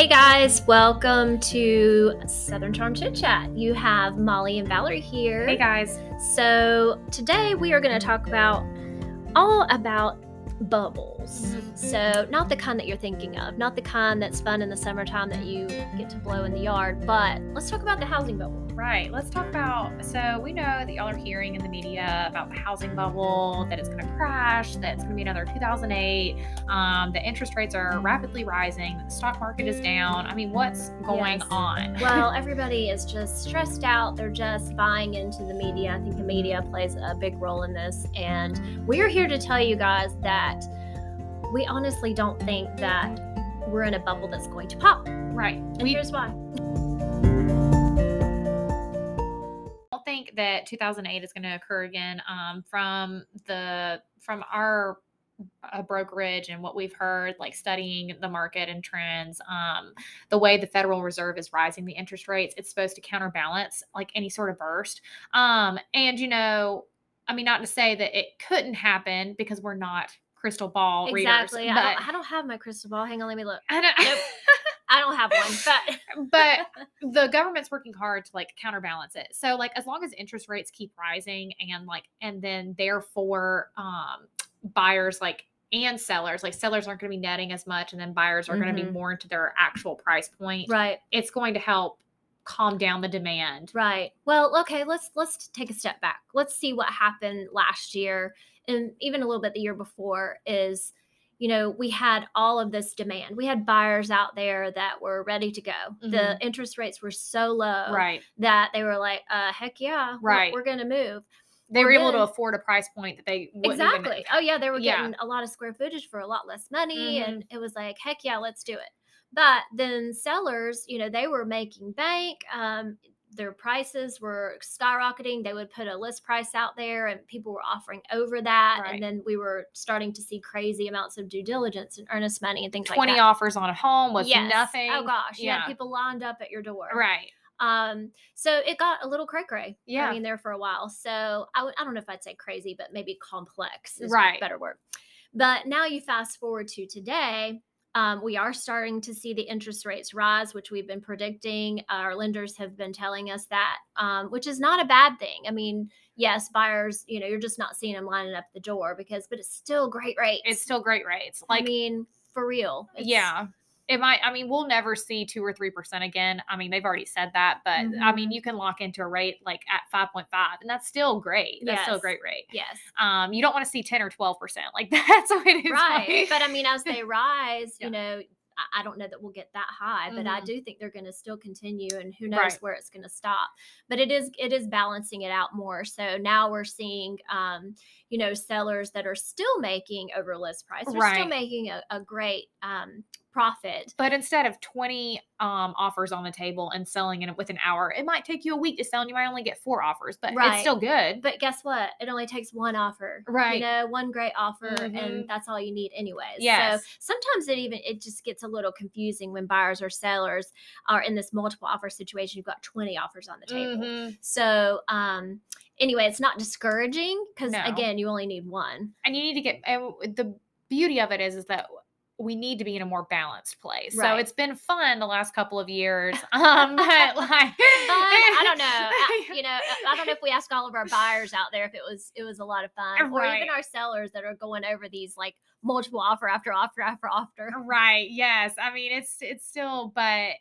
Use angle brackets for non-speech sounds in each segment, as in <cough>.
Hey guys, welcome to Southern Charm Chit Chat. You have Molly and Valerie here. Hey guys. So, today we are going to talk about all about bubbles. Mhm. So, not the kind that you're thinking of, not the kind that's fun in the summertime that you get to blow in the yard, but let's talk about the housing bubble. Right. Let's talk about. So we know that y'all are hearing in the media about the housing bubble, that it's going to crash, that it's going to be another 2008. Um, the interest rates are rapidly rising. The stock market is down. I mean, what's going Yes. on? <laughs> Well, everybody is just stressed out. They're just buying into the media. I think the media plays a big role in this. And we're here to tell you guys that we honestly don't think that we're in a bubble that's going to pop. And right. We here's why. don't think that 2008 is going to occur again. Um, from the from our uh, brokerage and what we've heard, like studying the market and trends, um, the way the Federal Reserve is rising the interest rates, it's supposed to counterbalance like any sort of burst. Um, and you know, I mean, not to say that it couldn't happen because we're not crystal ball Exactly. readers, I, but don't, I don't have my crystal ball. Hang on, let me look. I don't- Nope. <laughs> I don't have one, but but <laughs> the government's working hard to like counterbalance it. So like as long as interest rates keep rising and like and then therefore um buyers like and sellers like sellers aren't going to be netting as much and then buyers are going to be more into their actual price point. right, It's going to help calm down the demand. right. Well, okay. Let's let's take a step back. Let's see what happened last year and even a little bit the year before. Is you know we had all of this demand. We had buyers out there that were ready to go. The Mhm. interest rates were so low Right. that they were like, uh, "Heck yeah, we're- Right. We're, gonna move." They were able to afford a price point that they wouldn't even- Exactly. oh yeah, they were Yeah. getting a lot of square footage for a lot less money, Mhm. and it was like, heck yeah, let's do it. But then sellers, you know, they were making bank. Um, their prices were skyrocketing. They would put a list price out there, and people were offering over that. Right. And then we were starting to see crazy amounts of due diligence and earnest money and things 20 like that. 20 offers on a home was Yes. nothing. Oh gosh, yeah. Yeah. People lined up at your door. Right. Um, so it got a little cray cray. Yeah. I mean, there for a while. So I w- I don't know if I'd say crazy, but maybe complex is Right. a better word. But now you fast forward to today. Um, we are starting to see the interest rates rise, which we've been predicting. Our lenders have been telling us that, um, which is not a bad thing. I mean, yes, buyers, you know, you're just not seeing them lining up the door because, but it's still great rates. It's still great rates. I mean, for real. Yeah it might i mean we'll never see two or three percent again i mean they've already said that but i mean Mhm. you can lock into a rate like at 5.5 and that's still great that's still a great rate Yes. um you don't want to see 10 or 12 percent like <laughs> that's what it is right like- but i mean as they rise <laughs> Yeah. you know I- I don't know that we'll get that high, but I Mhm. do think they're going to still continue, and who knows Right. where it's going to stop. But it is it is balancing it out more. So now we're seeing, um, you know, sellers that are still making over list price. They're still making a, a great um, profit. but instead of 20 um offers on the table and selling it with an hour it might take you a week to sell and you might only get four offers but Right. it's still good But guess what? It only takes one offer, Right. You know, one great offer, Mhm. and that's all you need, anyways. Yes. So sometimes it even it just gets a little confusing when buyers or sellers are in this multiple offer situation. You've got twenty offers on the table. Mhm. So um, anyway, it's not discouraging because No. again, you only need one. and you need to get and the beauty of it is is that we need to be in a more balanced place. Right. So it's been fun the last couple of years. <laughs> Um, but like, Fun, I don't know. I, <laughs> you know, I- I don't know if we ask all of our buyers out there if it was it was a lot of fun, or even our sellers that are going over these like multiple offer after offer after offer. right? Yes, I mean it's it's still, but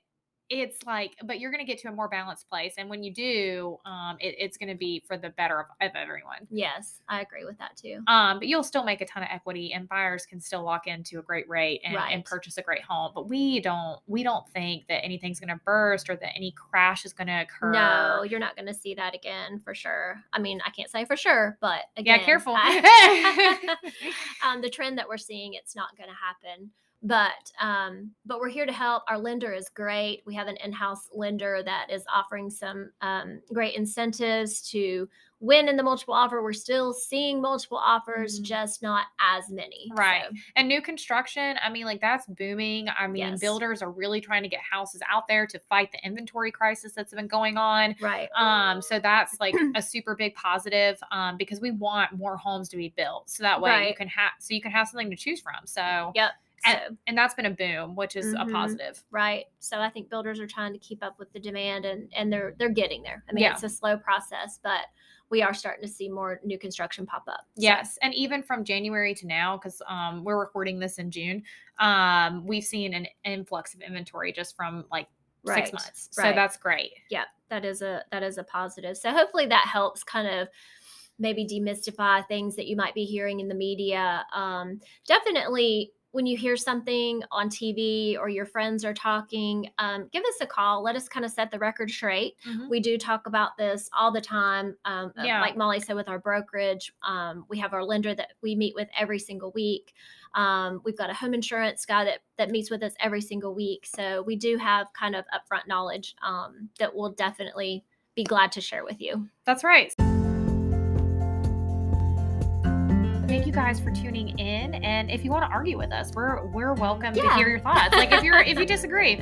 it's like, but you're gonna get to a more balanced place, and when you do, um, it, it's gonna be for the better of, of everyone. Yes, I agree with that too. Um, but you'll still make a ton of equity, and buyers can still lock into a great rate and, Right. and purchase a great home. But we don't we don't think that anything's gonna burst or that any crash is gonna occur. No, you're not going to see that again for sure. I mean, I can't say for sure, but again, yeah, careful. I- <laughs> <laughs> um, the trend that we're seeing, it's not going to happen. But um, but we're here to help. Our lender is great. We have an in-house lender that is offering some um, great incentives to win in the multiple offer. We're still seeing multiple offers, Mhm. just not as many. Right. So, And new construction, I mean, like that's booming. I mean, Yes. builders are really trying to get houses out there to fight the inventory crisis that's been going on. right. Um, so that's like <clears throat> a super big positive um, because we want more homes to be built. So that way you can have so you can have something to choose from. So Yep. And, that's been a boom, which is Mhm. a positive. right. So I think builders are trying to keep up with the demand and and they're they're getting there. I mean, Yeah. it's a slow process, but we are starting to see more new construction pop up. So, Yes, and even from January to now, because um, we're recording this in June, um, we've seen an influx of inventory just from like right. six months. So that's great. yeah that is a that is a positive so hopefully that helps kind of maybe demystify things that you might be hearing in the media um, definitely when you hear something on tv or your friends are talking um, give us a call. Let us kind of set the record straight. We do talk about this all the time um, uh, Yeah. like molly said with our brokerage um, we have our lender that we meet with every single week. Um, we've got a home insurance guy that, that meets with us every single week. So we do have kind of upfront knowledge um, that we'll definitely be glad to share with you. That's right. Thank you guys for tuning in. And if you want to argue with us, we're we're welcome to hear your thoughts. Like if you're if you <laughs> disagree,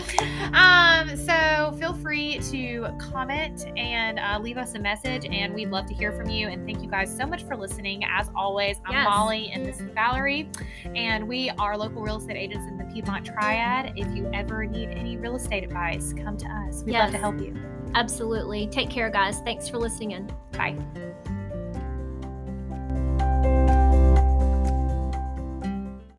um, so feel free to comment and uh, leave us a message, and we'd love to hear from you. And thank you guys so much for listening. As always, I'm Yes. Molly and this is Valerie, and we are local real estate agents in the Piedmont Triad. If you ever need any real estate advice, come to us. We'd love to help you. absolutely take care guys thanks for listening in Bye.